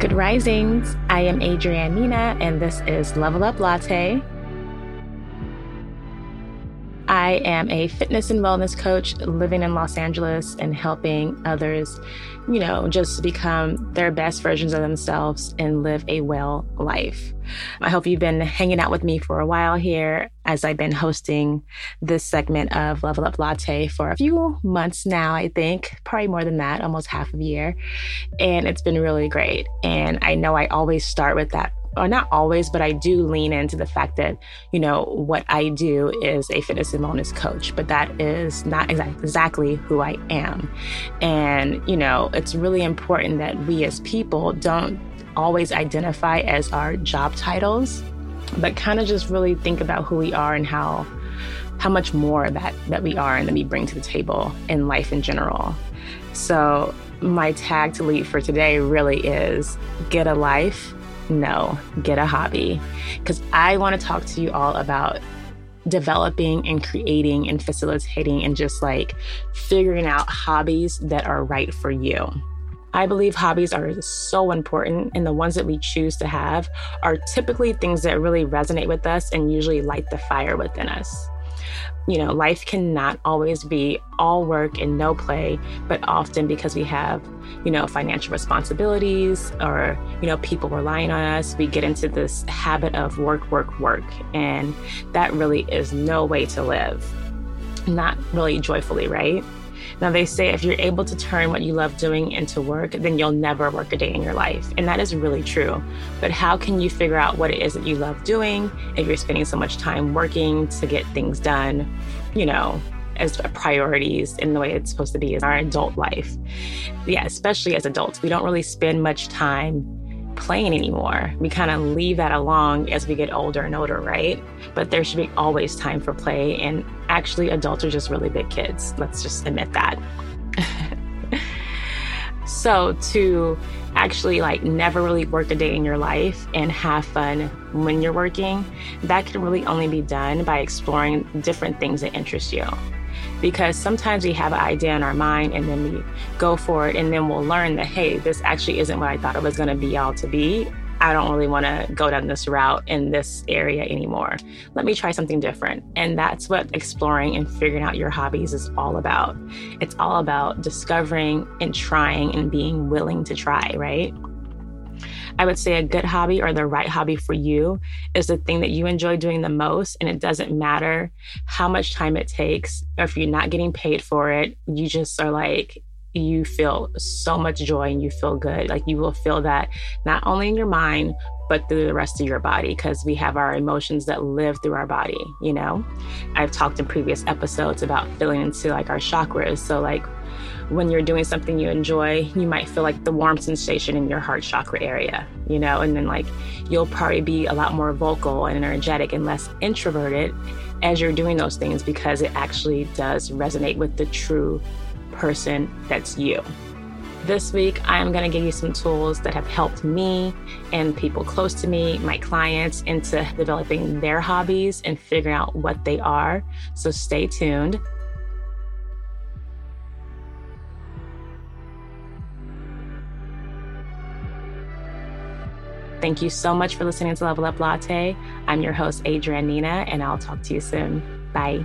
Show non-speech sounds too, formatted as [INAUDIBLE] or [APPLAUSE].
Good risings. I am Adrienne Nina, and this is Level Up Latte. I am a fitness and wellness coach living in Los Angeles and helping others, you know, just become their best versions of themselves and live a well life. I hope you've been hanging out with me for a while here as I've been hosting this segment of Level Up Latte for a few months now, I think, probably more than that, almost half a year. And it's been really great. And I know I always start with that or not always, but I do lean into the fact that, you know, what I do is a fitness and wellness coach, but that is not exactly who I am. And, you know, it's really important that we as people don't always identify as our job titles, but kind of just really think about who we are and how how much more that that we are and that we bring to the table in life in general. So my tag to lead for today really is get a life no, get a hobby. Because I want to talk to you all about developing and creating and facilitating and just like figuring out hobbies that are right for you. I believe hobbies are so important, and the ones that we choose to have are typically things that really resonate with us and usually light the fire within us you know, life cannot always be all work and no play, but often because we have, you know, financial responsibilities or, you know, people relying on us, we get into this habit of work, work, work. And that really is no way to live. Not really joyfully, right? Now, they say if you're able to turn what you love doing into work, then you'll never work a day in your life. And that is really true. But how can you figure out what it is that you love doing if you're spending so much time working to get things done, you know, as priorities in the way it's supposed to be in our adult life? Yeah, especially as adults, we don't really spend much time playing anymore. We kind of leave that along as we get older and older, right? But there should be always time for play. And actually, adults are just really big kids. Let's just admit that. [LAUGHS] so, to actually like never really work a day in your life and have fun when you're working, that can really only be done by exploring different things that interest you because sometimes we have an idea in our mind and then we go for it and then we'll learn that, hey, this actually isn't what I thought it was going to be all to be. I don't really want to go down this route in this area anymore. Let me try something different. And that's what exploring and figuring out your hobbies is all about. It's all about discovering and trying and being willing to try, right? I would say a good hobby or the right hobby for you is the thing that you enjoy doing the most. And it doesn't matter how much time it takes, or if you're not getting paid for it, you just are like, you feel so much joy and you feel good. Like you will feel that not only in your mind, through the rest of your body because we have our emotions that live through our body, you know? I've talked in previous episodes about feeling into like our chakras. So, like, when you're doing something you enjoy, you might feel like the warm sensation in your heart chakra area, you know, and then like you'll probably be a lot more vocal and energetic and less introverted as you're doing those things because it actually does resonate with the true person that's you. This week, I'm going to give you some tools that have helped me and people close to me, my clients, into developing their hobbies and figuring out what they are. So stay tuned. Thank you so much for listening to Level Up Latte. I'm your host, Adrienne Nina, and I'll talk to you soon. Bye.